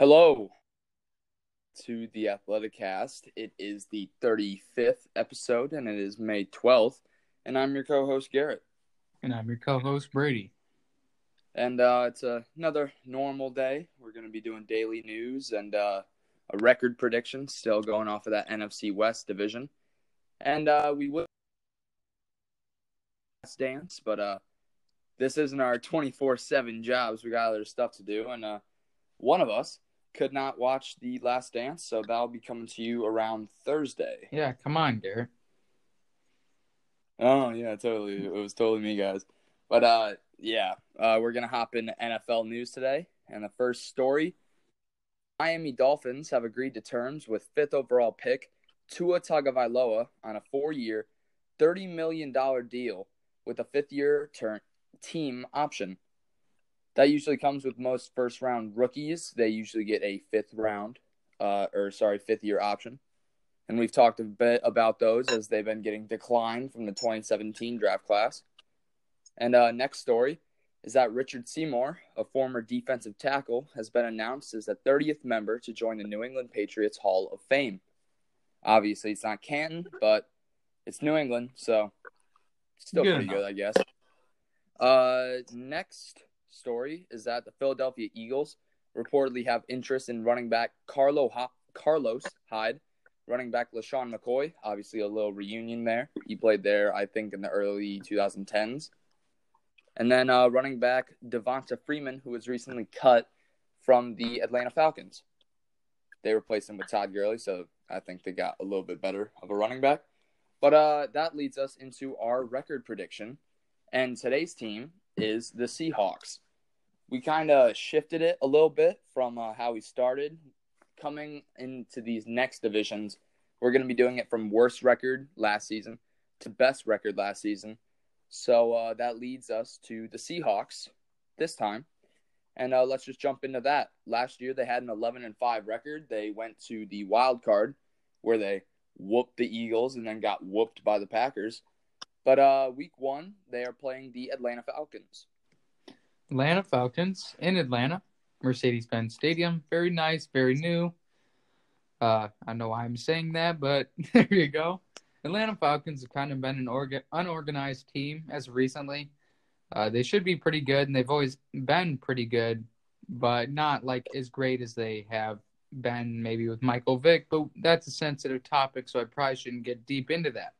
Hello to the Athletic Cast. It is the 35th episode and it is May 12th. And I'm your co host, Garrett. And I'm your co host, Brady. And uh, it's uh, another normal day. We're going to be doing daily news and uh, a record prediction, still going off of that NFC West division. And uh, we will dance, but uh, this isn't our 24 7 jobs. We got other stuff to do. And uh, one of us could not watch the last dance, so that'll be coming to you around Thursday. Yeah, come on, Garrett. Oh yeah, totally. It was totally me, guys. But uh, yeah, uh, we're gonna hop into NFL news today, and the first story: Miami Dolphins have agreed to terms with fifth overall pick Tua Tagovailoa on a four-year, thirty million dollar deal with a fifth-year team option. That usually comes with most first-round rookies. They usually get a fifth round, uh, or sorry, fifth-year option and we've talked a bit about those as they've been getting declined from the 2017 draft class. And uh, next story is that Richard Seymour, a former defensive tackle, has been announced as the 30th member to join the New England Patriots Hall of Fame. Obviously, it's not Canton, but it's New England, so still good pretty enough. good, I guess. Uh, next story is that the Philadelphia Eagles reportedly have interest in running back Carlo Carlos Hyde running back LeSean McCoy, obviously a little reunion there. He played there, I think, in the early 2010s. And then uh, running back Devonta Freeman, who was recently cut from the Atlanta Falcons. They replaced him with Todd Gurley, so I think they got a little bit better of a running back. But uh, that leads us into our record prediction. And today's team is the Seahawks. We kind of shifted it a little bit from uh, how we started coming into these next divisions, we're going to be doing it from worst record last season to best record last season. So uh, that leads us to the Seahawks this time. And uh, let's just jump into that. Last year they had an 11 and 5 record. They went to the wild card where they whooped the Eagles and then got whooped by the Packers. But uh, week one, they are playing the Atlanta Falcons. Atlanta Falcons in Atlanta. Mercedes Benz Stadium. Very nice, very new. Uh, I know why I'm saying that, but there you go. Atlanta Falcons have kind of been an orga- unorganized team as recently. Uh, they should be pretty good, and they've always been pretty good, but not like as great as they have been maybe with Michael Vick. But that's a sensitive topic, so I probably shouldn't get deep into that.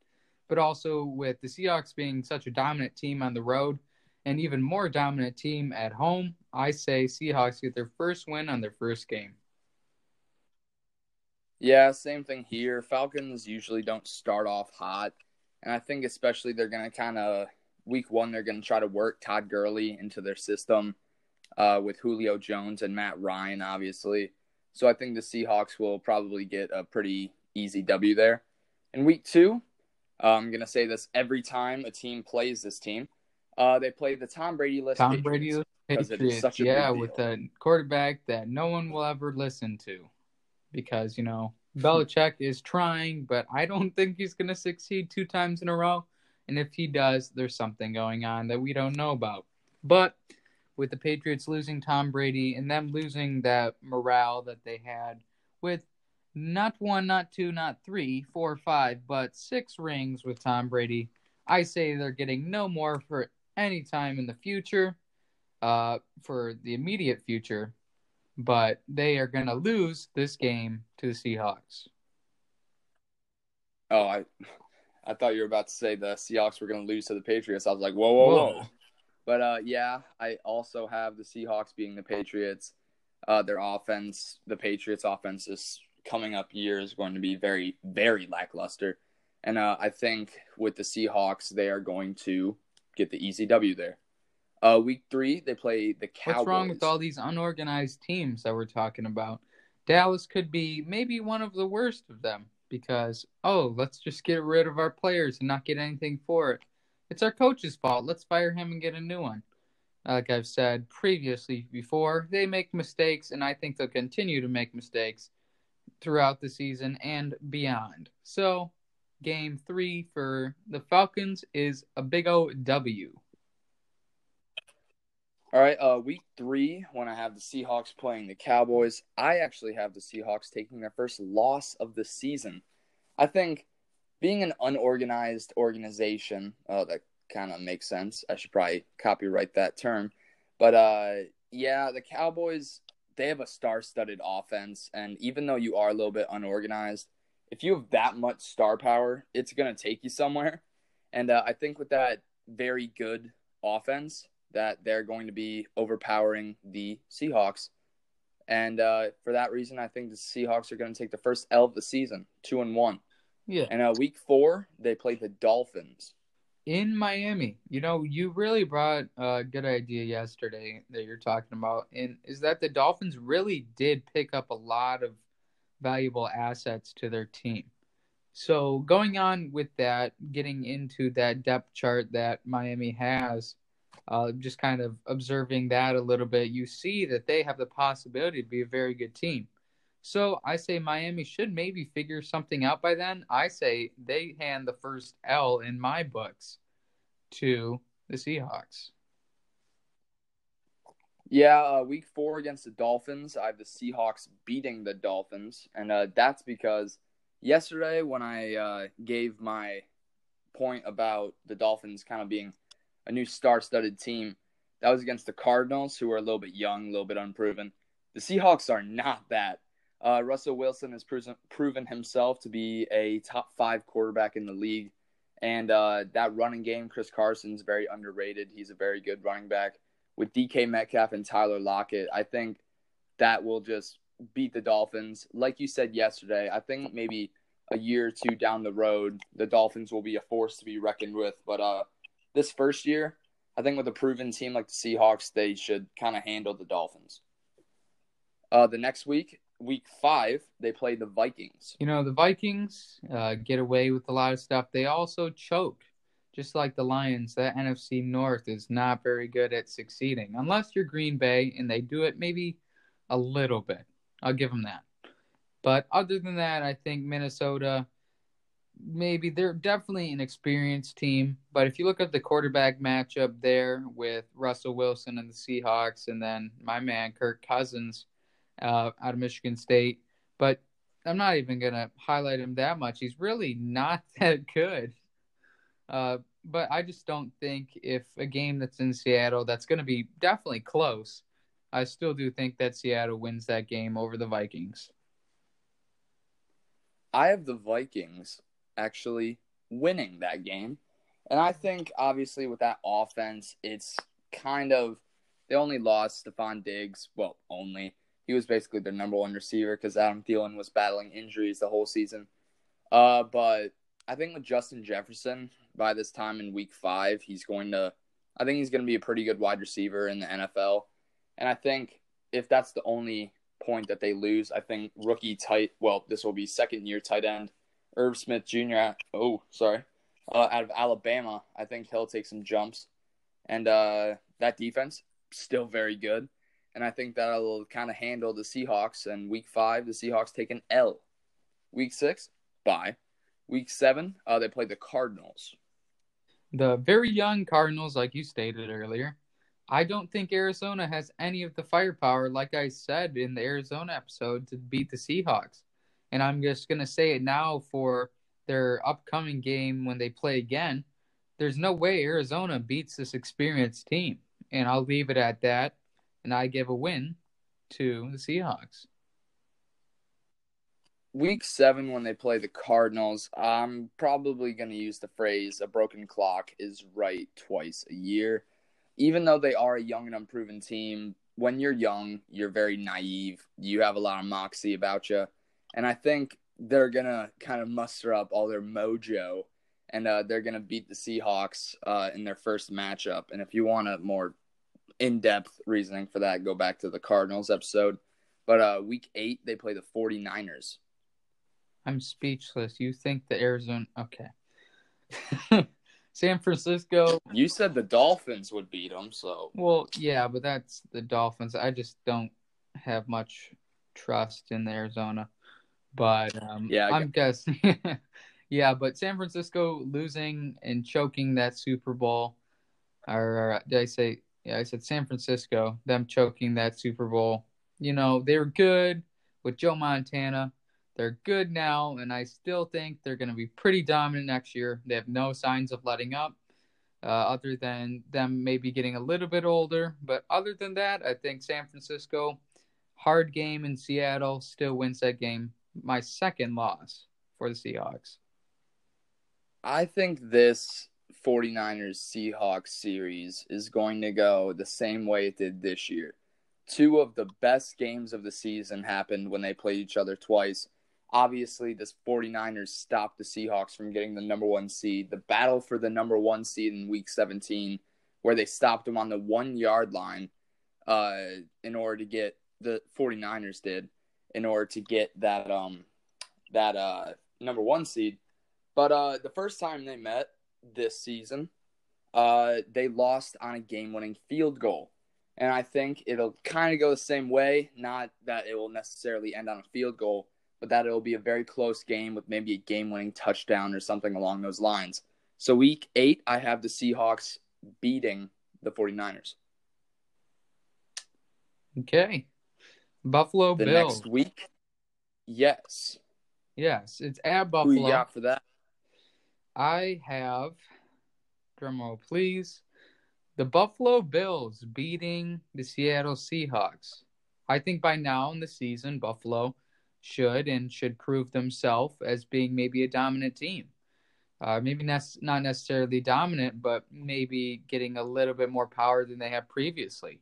But also with the Seahawks being such a dominant team on the road, and even more dominant team at home, I say Seahawks get their first win on their first game. Yeah, same thing here. Falcons usually don't start off hot. And I think especially they're going to kind of, week one, they're going to try to work Todd Gurley into their system uh, with Julio Jones and Matt Ryan, obviously. So I think the Seahawks will probably get a pretty easy W there. In week two, uh, I'm going to say this every time a team plays this team. Uh, they play the Tom Brady list. Tom Brady Patriots, yeah, with a quarterback that no one will ever listen to, because you know Belichick is trying, but I don't think he's going to succeed two times in a row. And if he does, there's something going on that we don't know about. But with the Patriots losing Tom Brady and them losing that morale that they had with not one, not two, not three, four, five, but six rings with Tom Brady, I say they're getting no more for any time in the future, uh, for the immediate future, but they are going to lose this game to the Seahawks. Oh, I, I thought you were about to say the Seahawks were going to lose to the Patriots. I was like, whoa, whoa, whoa. whoa. But uh, yeah, I also have the Seahawks being the Patriots. Uh, their offense, the Patriots' offense, this coming up year is going to be very, very lackluster. And uh, I think with the Seahawks, they are going to get the easy W there. Uh, week three, they play the Cowboys. What's wrong with all these unorganized teams that we're talking about? Dallas could be maybe one of the worst of them because, oh, let's just get rid of our players and not get anything for it. It's our coach's fault. Let's fire him and get a new one. Like I've said previously before, they make mistakes, and I think they'll continue to make mistakes throughout the season and beyond. So, game three for the Falcons is a big O W. All right, uh, week three, when I have the Seahawks playing the Cowboys, I actually have the Seahawks taking their first loss of the season. I think being an unorganized organization, oh, that kind of makes sense. I should probably copyright that term. But uh, yeah, the Cowboys, they have a star studded offense. And even though you are a little bit unorganized, if you have that much star power, it's going to take you somewhere. And uh, I think with that very good offense, that they're going to be overpowering the Seahawks. And uh, for that reason, I think the Seahawks are going to take the first L of the season, two and one. Yeah. And uh, week four, they play the Dolphins in Miami. You know, you really brought a good idea yesterday that you're talking about, and is that the Dolphins really did pick up a lot of valuable assets to their team. So going on with that, getting into that depth chart that Miami has, uh, just kind of observing that a little bit, you see that they have the possibility to be a very good team. So I say Miami should maybe figure something out by then. I say they hand the first L in my books to the Seahawks. Yeah, uh, week four against the Dolphins, I have the Seahawks beating the Dolphins, and uh, that's because yesterday when I uh, gave my point about the Dolphins kind of being a new star-studded team, that was against the Cardinals, who are a little bit young, a little bit unproven. The Seahawks are not that. Uh, Russell Wilson has proven, proven himself to be a top five quarterback in the league. And uh, that running game, Chris Carson's very underrated. He's a very good running back. With DK Metcalf and Tyler Lockett, I think that will just beat the Dolphins. Like you said yesterday, I think maybe a year or two down the road, the Dolphins will be a force to be reckoned with. But uh, this first year, I think with a proven team like the Seahawks, they should kind of handle the Dolphins. Uh, the next week, week five, they play the Vikings. You know, the Vikings uh, get away with a lot of stuff. They also choke, just like the Lions. That NFC North is not very good at succeeding, unless you're Green Bay and they do it maybe a little bit. I'll give them that. But other than that, I think Minnesota, maybe they're definitely an experienced team. But if you look at the quarterback matchup there with Russell Wilson and the Seahawks, and then my man Kirk Cousins uh, out of Michigan State. But I'm not even going to highlight him that much. He's really not that good. Uh, but I just don't think if a game that's in Seattle that's going to be definitely close, I still do think that Seattle wins that game over the Vikings. I have the Vikings actually winning that game. And I think obviously with that offense, it's kind of they only lost Stefon Diggs. Well, only he was basically their number one receiver because Adam Thielen was battling injuries the whole season. Uh, but I think with Justin Jefferson, by this time in week five, he's going to, I think he's going to be a pretty good wide receiver in the NFL. And I think if that's the only point that they lose, I think rookie tight, well, this will be second year tight end, Irv Smith Jr., oh, sorry, uh, out of Alabama, I think he'll take some jumps. And uh, that defense, still very good and I think that'll kind of handle the Seahawks. And week five, the Seahawks take an L. Week six, bye. Week seven, uh, they play the Cardinals. The very young Cardinals, like you stated earlier. I don't think Arizona has any of the firepower, like I said in the Arizona episode, to beat the Seahawks. And I'm just going to say it now for their upcoming game when they play again. There's no way Arizona beats this experienced team. And I'll leave it at that and I give a win to the Seahawks. Week seven, when they play the Cardinals, I'm probably going to use the phrase a broken clock is right twice a year. Even though they are a young and unproven team, when you're young, you're very naive. You have a lot of moxie about you. And I think they're going to kind of muster up all their mojo and uh, they're going to beat the Seahawks uh, in their first matchup. And if you want a more in-depth reasoning for that. Go back to the cardinals episode. But uh week eight they play the 49ers i'm speechless. You think the arizona okay. San francisco. You said the dolphins would beat them so. Well yeah but that's the dolphins. I just don't have much trust in the arizona. But um yeah i'm guessing yeah but san francisco losing and choking that super bowl or, or did i say Yeah, I said San Francisco, them choking that Super Bowl. You know, they were good with Joe Montana. They're good now, and I still think they're going to be pretty dominant next year. They have no signs of letting up, uh, other than them maybe getting a little bit older. But other than that, I think San Francisco, hard game in Seattle, still wins that game. My second loss for the Seahawks. I think this 49ers Seahawks series is going to go the same way it did this year. Two of the best games of the season happened when they played each other twice. Obviously, this 49ers stopped the Seahawks from getting the number one seed. The battle for the number one seed in week 17, where they stopped them on the one yard line uh, in order to get the 49ers did in order to get that um that uh number one seed. But uh the first time they met, this season. Uh, they lost on a game winning field goal. And I think it'll kind of go the same way. Not that it will necessarily end on a field goal, but that it'll be a very close game with maybe a game winning touchdown or something along those lines. So, week eight, I have the Seahawks beating the 49ers. Okay. Buffalo the Bills. next week, yes. Yes, it's at Buffalo. Who you got for that? I have, drumroll please, the Buffalo Bills beating the Seattle Seahawks. I think by now in the season, Buffalo should and should prove themselves as being maybe a dominant team. Uh, maybe not necessarily dominant, but maybe getting a little bit more power than they have previously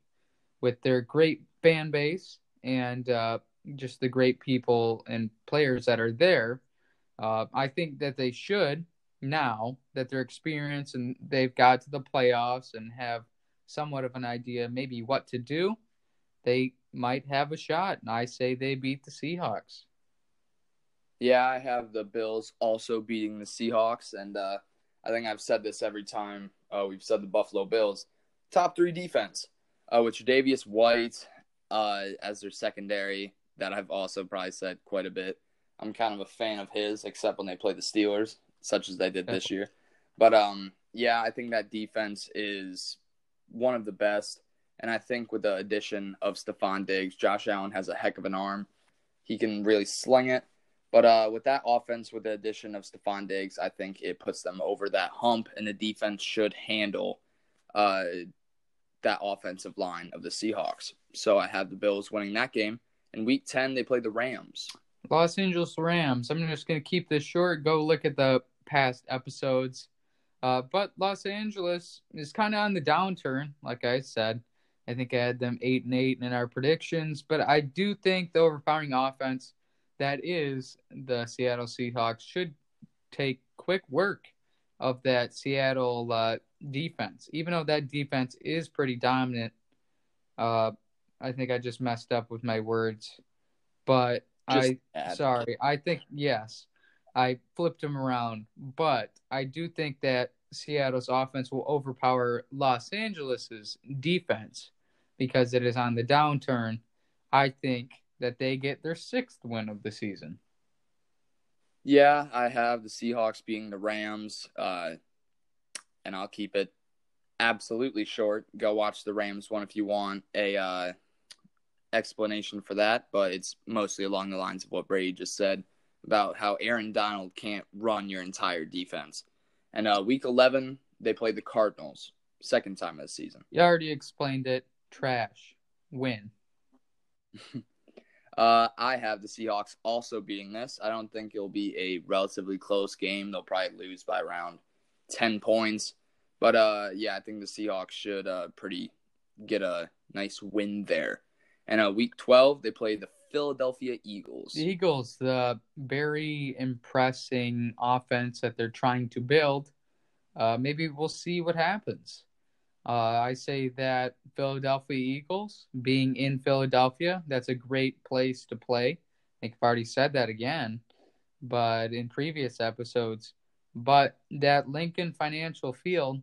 with their great fan base and uh, just the great people and players that are there. Uh, I think that they should now that they're experienced and they've got to the playoffs and have somewhat of an idea maybe what to do, they might have a shot. And I say they beat the Seahawks. Yeah, I have the Bills also beating the Seahawks, and uh, I think I've said this every time uh, we've said the Buffalo Bills top three defense uh, with Tre'Davious White uh, as their secondary. That I've also probably said quite a bit. I'm kind of a fan of his, except when they play the Steelers such as they did this year. But um, yeah, I think that defense is one of the best. And I think with the addition of Stefon Diggs, Josh Allen has a heck of an arm. He can really sling it. But uh, with that offense, with the addition of Stefon Diggs, I think it puts them over that hump, and the defense should handle uh, that offensive line of the Seahawks. So I have the Bills winning that game. In Week Ten, they play the Rams. Los Angeles Rams. I'm just going to keep this short. Go look at the past episodes. Uh, but Los Angeles is kind of on the downturn, like I said. I think I had them eight and eight in our predictions, but I do think the overpowering offense that is the Seattle Seahawks should take quick work of that Seattle uh, defense. Even though that defense is pretty dominant, uh, I think I just messed up with my words. But I sorry. I think yes, I flipped them around, but I do think that Seattle's offense will overpower Los Angeles's defense because it is on the downturn. I think that they get their sixth win of the season. Yeah, I have the Seahawks being the Rams, uh, and I'll keep it absolutely short. Go watch the Rams one if you want a uh, explanation for that, but it's mostly along the lines of what Brady just said about how Aaron Donald can't run your entire defense. And uh, week 11, they played the Cardinals, second time this season. You already explained it. Trash. Win. uh, I have the Seahawks also beating this. I don't think it'll be a relatively close game. They'll probably lose by around 10 points. But uh, yeah, I think the Seahawks should uh, pretty get a nice win there. And uh, week 12, they play the Philadelphia Eagles. The Eagles, the very impressing offense that they're trying to build. Uh, maybe we'll see what happens. Uh, I say that Philadelphia Eagles, being in Philadelphia, that's a great place to play. I think I've already said that again, but in previous episodes. But that Lincoln Financial Field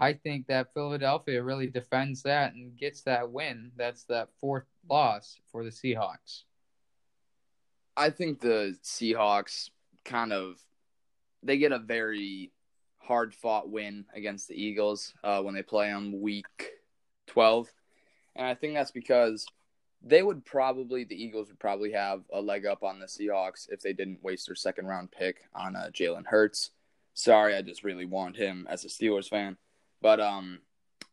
I think that Philadelphia really defends that and gets that win. That's that fourth loss for the Seahawks. I think the Seahawks kind of they get a very hard fought win against the Eagles uh, when they play them week 12. And I think that's because they would probably, the Eagles would probably have a leg up on the Seahawks if they didn't waste their second round pick on uh, Jalen Hurts. Sorry, I just really want him as a Steelers fan. But um,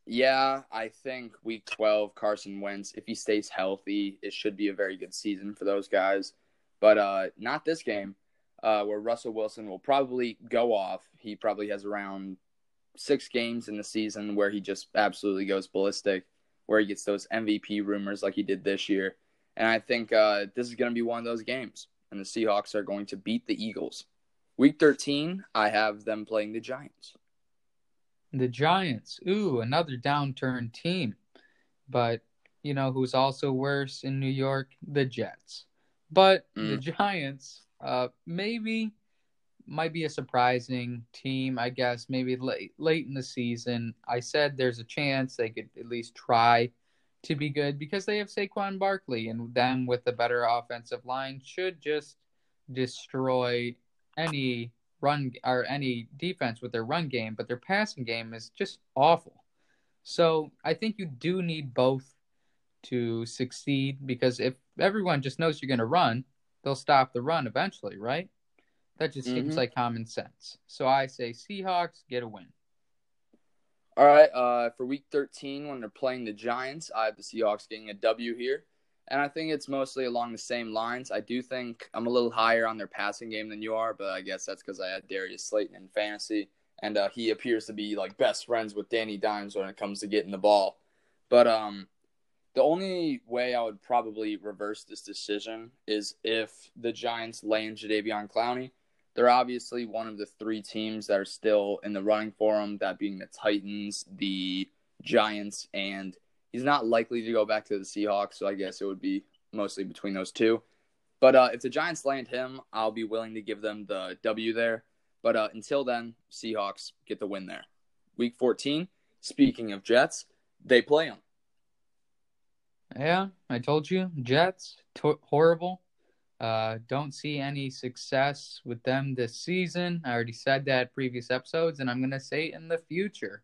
yeah, I think week 12, Carson Wentz, if he stays healthy, it should be a very good season for those guys. But uh, not this game, uh, where Russell Wilson will probably go off. He probably has around six games in the season where he just absolutely goes ballistic, where he gets those MVP rumors like he did this year. And I think uh, this is going to be one of those games, and the Seahawks are going to beat the Eagles. Week 13, I have them playing the Giants. The Giants. Ooh, another downturn team. But, you know, who's also worse in New York? The Jets. But mm. the Giants, uh, maybe might be a surprising team, I guess, maybe late late in the season. I said there's a chance they could at least try to be good because they have Saquon Barkley and them with a better offensive line should just destroy any run or any defense with their run game, but their passing game is just awful. So I think you do need both to succeed because if everyone just knows you're going to run, they'll stop the run eventually, right? That just mm-hmm. seems like common sense. So I say Seahawks get a win. All right. Uh, for week 13, when they're playing the Giants, I have the Seahawks getting a W here. And I think it's mostly along the same lines. I do think I'm a little higher on their passing game than you are, but I guess that's because I had Darius Slayton in fantasy. And uh, he appears to be like best friends with Danny Dimes when it comes to getting the ball. But um, the only way I would probably reverse this decision is if the Giants land Jadeveon Clowney they're obviously one of the three teams that are still in the running for him, that being the Titans, the Giants, and he's not likely to go back to the Seahawks, so I guess it would be mostly between those two. But uh, if the Giants land him, I'll be willing to give them the W there. But uh, until then, Seahawks get the win there. Week 14, speaking of Jets, they play them. Yeah, I told you, Jets, horrible. Uh, don't see any success with them this season. I already said that previous episodes, and I'm going to say in the future.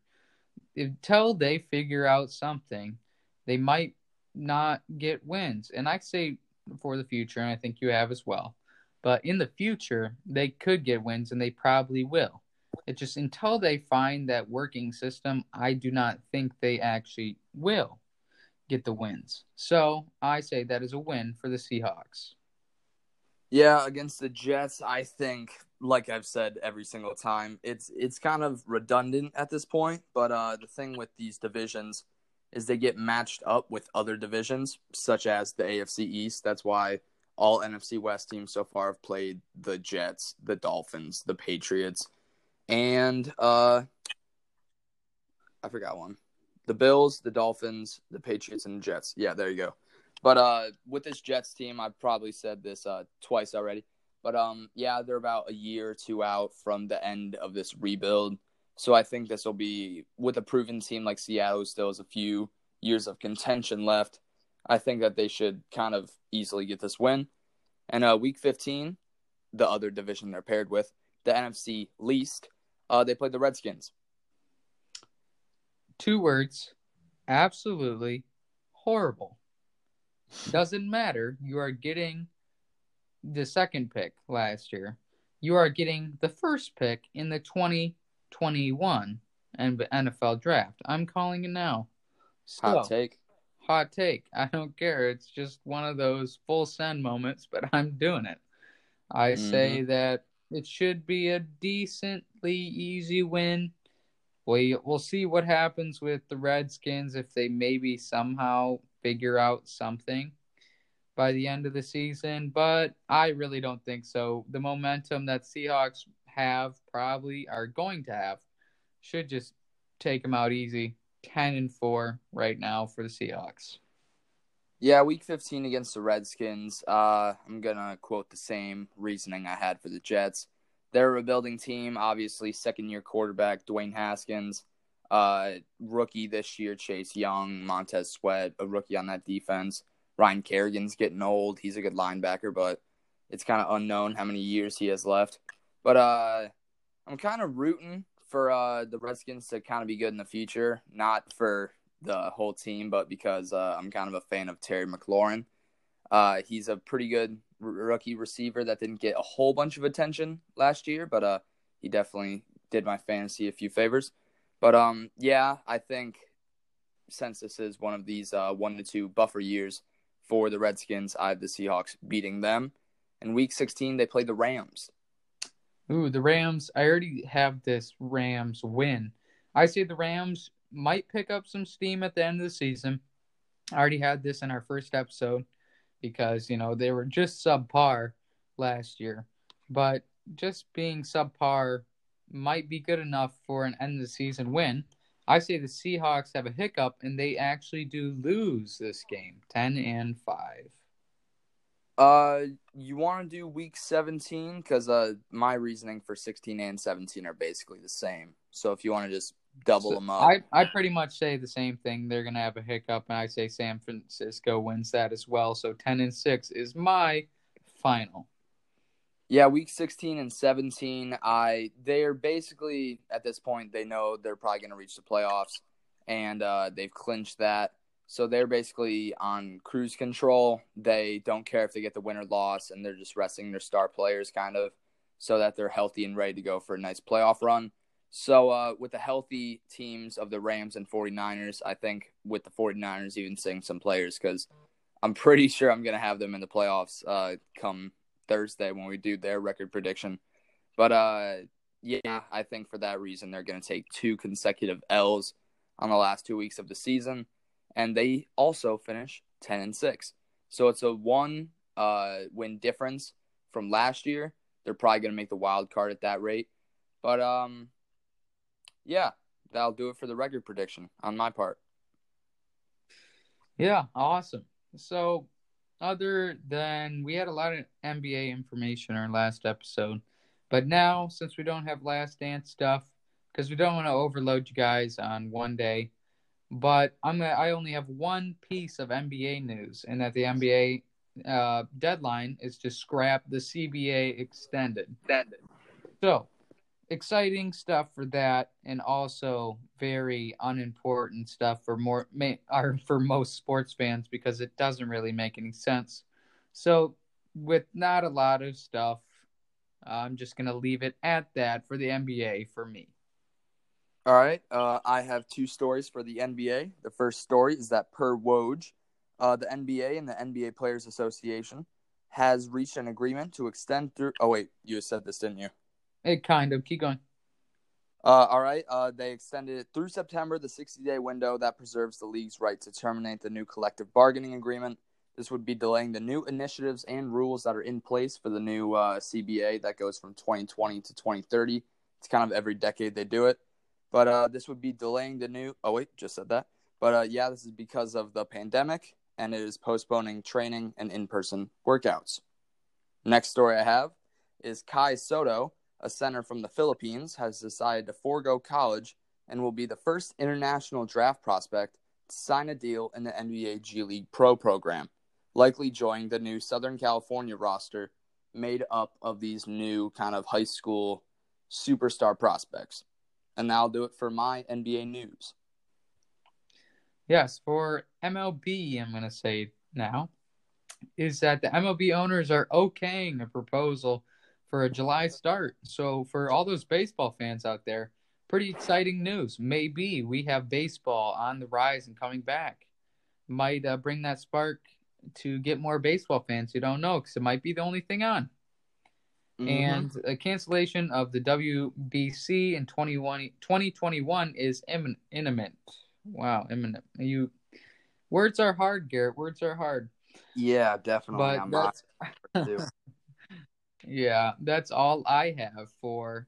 Until they figure out something, they might not get wins. And I say for the future, and I think you have as well. But in the future, they could get wins, and they probably will. It's just until they find that working system, I do not think they actually will get the wins. So I say that is a win for the Seahawks. Yeah, against the Jets, I think, like I've said every single time, it's it's kind of redundant at this point. But uh, the thing with these divisions is they get matched up with other divisions, such as the AFC East. That's why all NFC West teams so far have played the Jets, the Dolphins, the Patriots, and uh, I forgot one. The Bills, the Dolphins, the Patriots, and the Jets. Yeah, there you go. But uh, with this Jets team, I've probably said this uh, twice already. But um, yeah, they're about a year or two out from the end of this rebuild. So I think this will be with a proven team like Seattle, who still has a few years of contention left. I think that they should kind of easily get this win. And uh, week 15, the other division they're paired with, the NFC least, uh, they played the Redskins. Two words absolutely horrible. Doesn't matter. You are getting the second pick last year. You are getting the first pick in the 2021 NFL draft. I'm calling it now. So, hot take. Hot take. I don't care. It's just one of those full send moments, but I'm doing it. I mm-hmm. say that it should be a decently easy win. We we'll see what happens with the Redskins if they maybe somehow figure out something by the end of the season, but I really don't think so. The momentum that Seahawks have probably are going to have should just take them out easy. 10 and 4 right now for the Seahawks. Yeah, week 15 against the Redskins. Uh, I'm going to quote the same reasoning I had for the Jets. They're a rebuilding team, obviously, second year quarterback Dwayne Haskins. Uh, rookie this year, Chase Young, Montez Sweat, a rookie on that defense. Ryan Kerrigan's getting old. He's a good linebacker, but it's kind of unknown how many years he has left. But uh, I'm kind of rooting for uh, the Redskins to kind of be good in the future, not for the whole team, but because uh, I'm kind of a fan of Terry McLaurin. Uh, he's a pretty good r- rookie receiver that didn't get a whole bunch of attention last year, but uh, he definitely did my fantasy a few favors. But um, yeah, I think since this is one of these uh, one to two buffer years for the Redskins, I have the Seahawks beating them. In Week 16, they play the Rams. Ooh, the Rams. I already have this Rams win. I say the Rams might pick up some steam at the end of the season. I already had this in our first episode because, you know, they were just subpar last year. But just being subpar might be good enough for an end of the season win. I say the Seahawks have a hiccup and they actually do lose this game, 10 and 5. Uh, you want to do week 17 because uh, my reasoning for 16 and 17 are basically the same. So if you want to just double so them up, I I pretty much say the same thing. They're gonna have a hiccup, and I say San Francisco wins that as well. So 10 and 6 is my final. Yeah, week 16 and 17, I they are basically at this point they know they're probably going to reach the playoffs and uh, they've clinched that. So they're basically on cruise control. They don't care if they get the win or loss, and they're just resting their star players kind of so that they're healthy and ready to go for a nice playoff run. So, uh, with the healthy teams of the Rams and 49ers, I think with the 49ers even seeing some players because I'm pretty sure I'm going to have them in the playoffs uh, come Thursday when we do their record prediction. But uh, yeah, I think for that reason, they're going to take two consecutive L's on the last two weeks of the season and they also finish 10 and 6. So it's a one uh, win difference from last year. They're probably going to make the wild card at that rate. But um, yeah, that'll do it for the record prediction on my part. Yeah, awesome. So, other than we had a lot of NBA information in our last episode, but now since we don't have last dance stuff, because we don't want to overload you guys on one day, but I'm I only have one piece of NBA news, and that the NBA uh, deadline is to scrap the CBA extended. Extended. So exciting stuff for that, and also very unimportant stuff for more or for most sports fans because it doesn't really make any sense. So with not a lot of stuff, I'm just gonna leave it at that for the NBA for me. All right. Uh, I have two stories for the NBA. The first story is that per Woj, uh, the NBA and the NBA Players Association has reached an agreement to extend through. Oh wait, you said this, didn't you? It kind of. Keep going. Uh, all right. Uh, they extended it through September, the 60-day window that preserves the league's right to terminate the new collective bargaining agreement. This would be delaying the new initiatives and rules that are in place for the new uh, CBA that goes from 2020 to 2030. It's kind of every decade they do it. But uh, this would be delaying the new. Oh wait, just said that. But uh, yeah, this is because of the pandemic, and it is postponing training and in-person workouts. Next story I have is Kai Sotto, a center from the Philippines, has decided to forego college and will be the first international draft prospect to sign a deal in the NBA G League Pro program, likely joining the new Southern California roster made up of these new kind of high school superstar prospects. And that'll do it for my NBA news. Yes, for MLB, I'm going to say now, is that the MLB owners are okaying a proposal for a July start. So, for all those baseball fans out there, pretty exciting news. Maybe we have baseball on the rise and coming back. Might uh, bring that spark to get more baseball fans who don't know because it might be the only thing on. Mm-hmm. And a cancellation of the WBC in 2021 is imminent. Wow, imminent. You words are hard, Garrett. Words are hard. Yeah, definitely. But that's, yeah, that's all I have for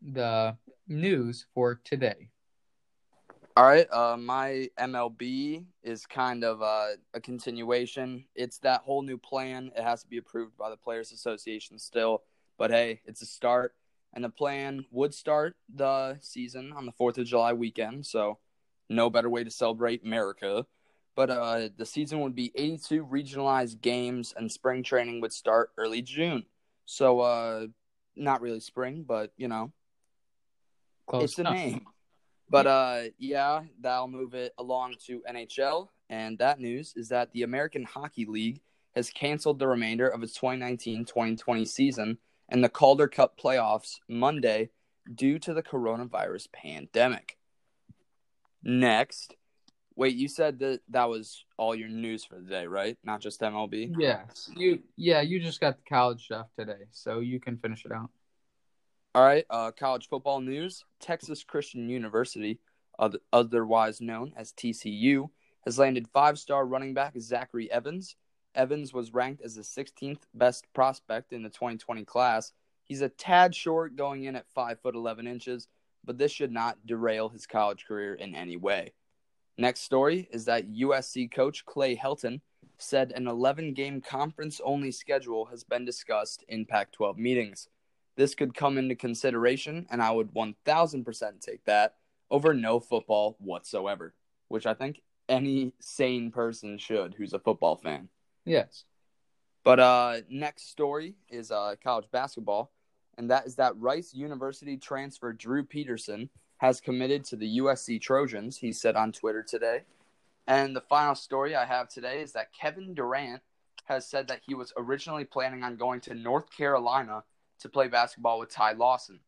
the news for today. All right, uh, my MLB is kind of uh, a continuation. It's that whole new plan. It has to be approved by the Players Association still, but hey, it's a start. And the plan would start the season on the 4th of July weekend, so no better way to celebrate America. But uh, the season would be 82 regionalized games, and spring training would start early June. So, uh, not really spring, but you know, Close it's enough. the name. But uh, yeah, that'll move it along to NHL. And that news is that the American Hockey League has canceled the remainder of its 2019-2020 season and the Calder Cup playoffs Monday due to the coronavirus pandemic. Next, wait, you said that that was all your news for the day, right? Not just MLB. Yes, you. Yeah, you just got the college stuff today, so you can finish it out. All right, uh, college football news. Texas Christian University, otherwise known as TCU, has landed five-star running back Zachary Evans. Evans was ranked as the 16th best prospect in the 2020 class. He's a tad short going in at 5 foot 11 inches, but this should not derail his college career in any way. Next story is that USC coach Clay Helton said an 11 game conference only schedule has been discussed in Pac 12 meetings. This could come into consideration, and I would 1000% take that over no football whatsoever, which I think any sane person should who's a football fan. Yes. But uh, next story is uh, college basketball, and that is that Rice University transfer Drew Peterson has committed to the USC Trojans, he said on Twitter today. And the final story I have today is that Kevin Durant has said that he was originally planning on going to North Carolina to play basketball with Ty Lawson.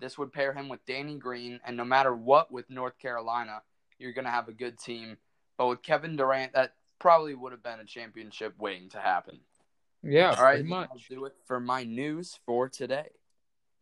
This would pair him with Danny Green, and no matter what with North Carolina, you're going to have a good team. But with Kevin Durant, that probably would have been a championship waiting to happen. Yeah, all right. Much. I'll do it for my news for today.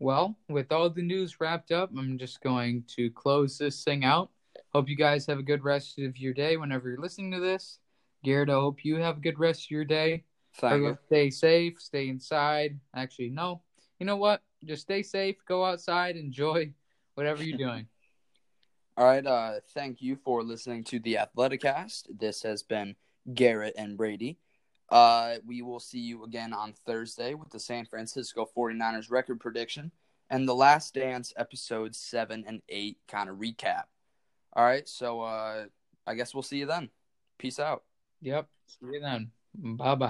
Well, with all the news wrapped up, I'm just going to close this thing out. Hope you guys have a good rest of your day whenever you're listening to this. Garrett, I hope you have a good rest of your day. Thank you. Stay safe, stay inside. Actually, no. You know what? Just stay safe, go outside, enjoy whatever you're doing. All right. Uh, thank you for listening to the Athleticast. This has been Garrett and Brady. Uh, we will see you again on Thursday with the San Francisco 49ers record prediction and the Last Dance episodes 7 and 8 kind of recap. All right, so uh, I guess we'll see you then. Peace out. Yep. See you then. Bye bye.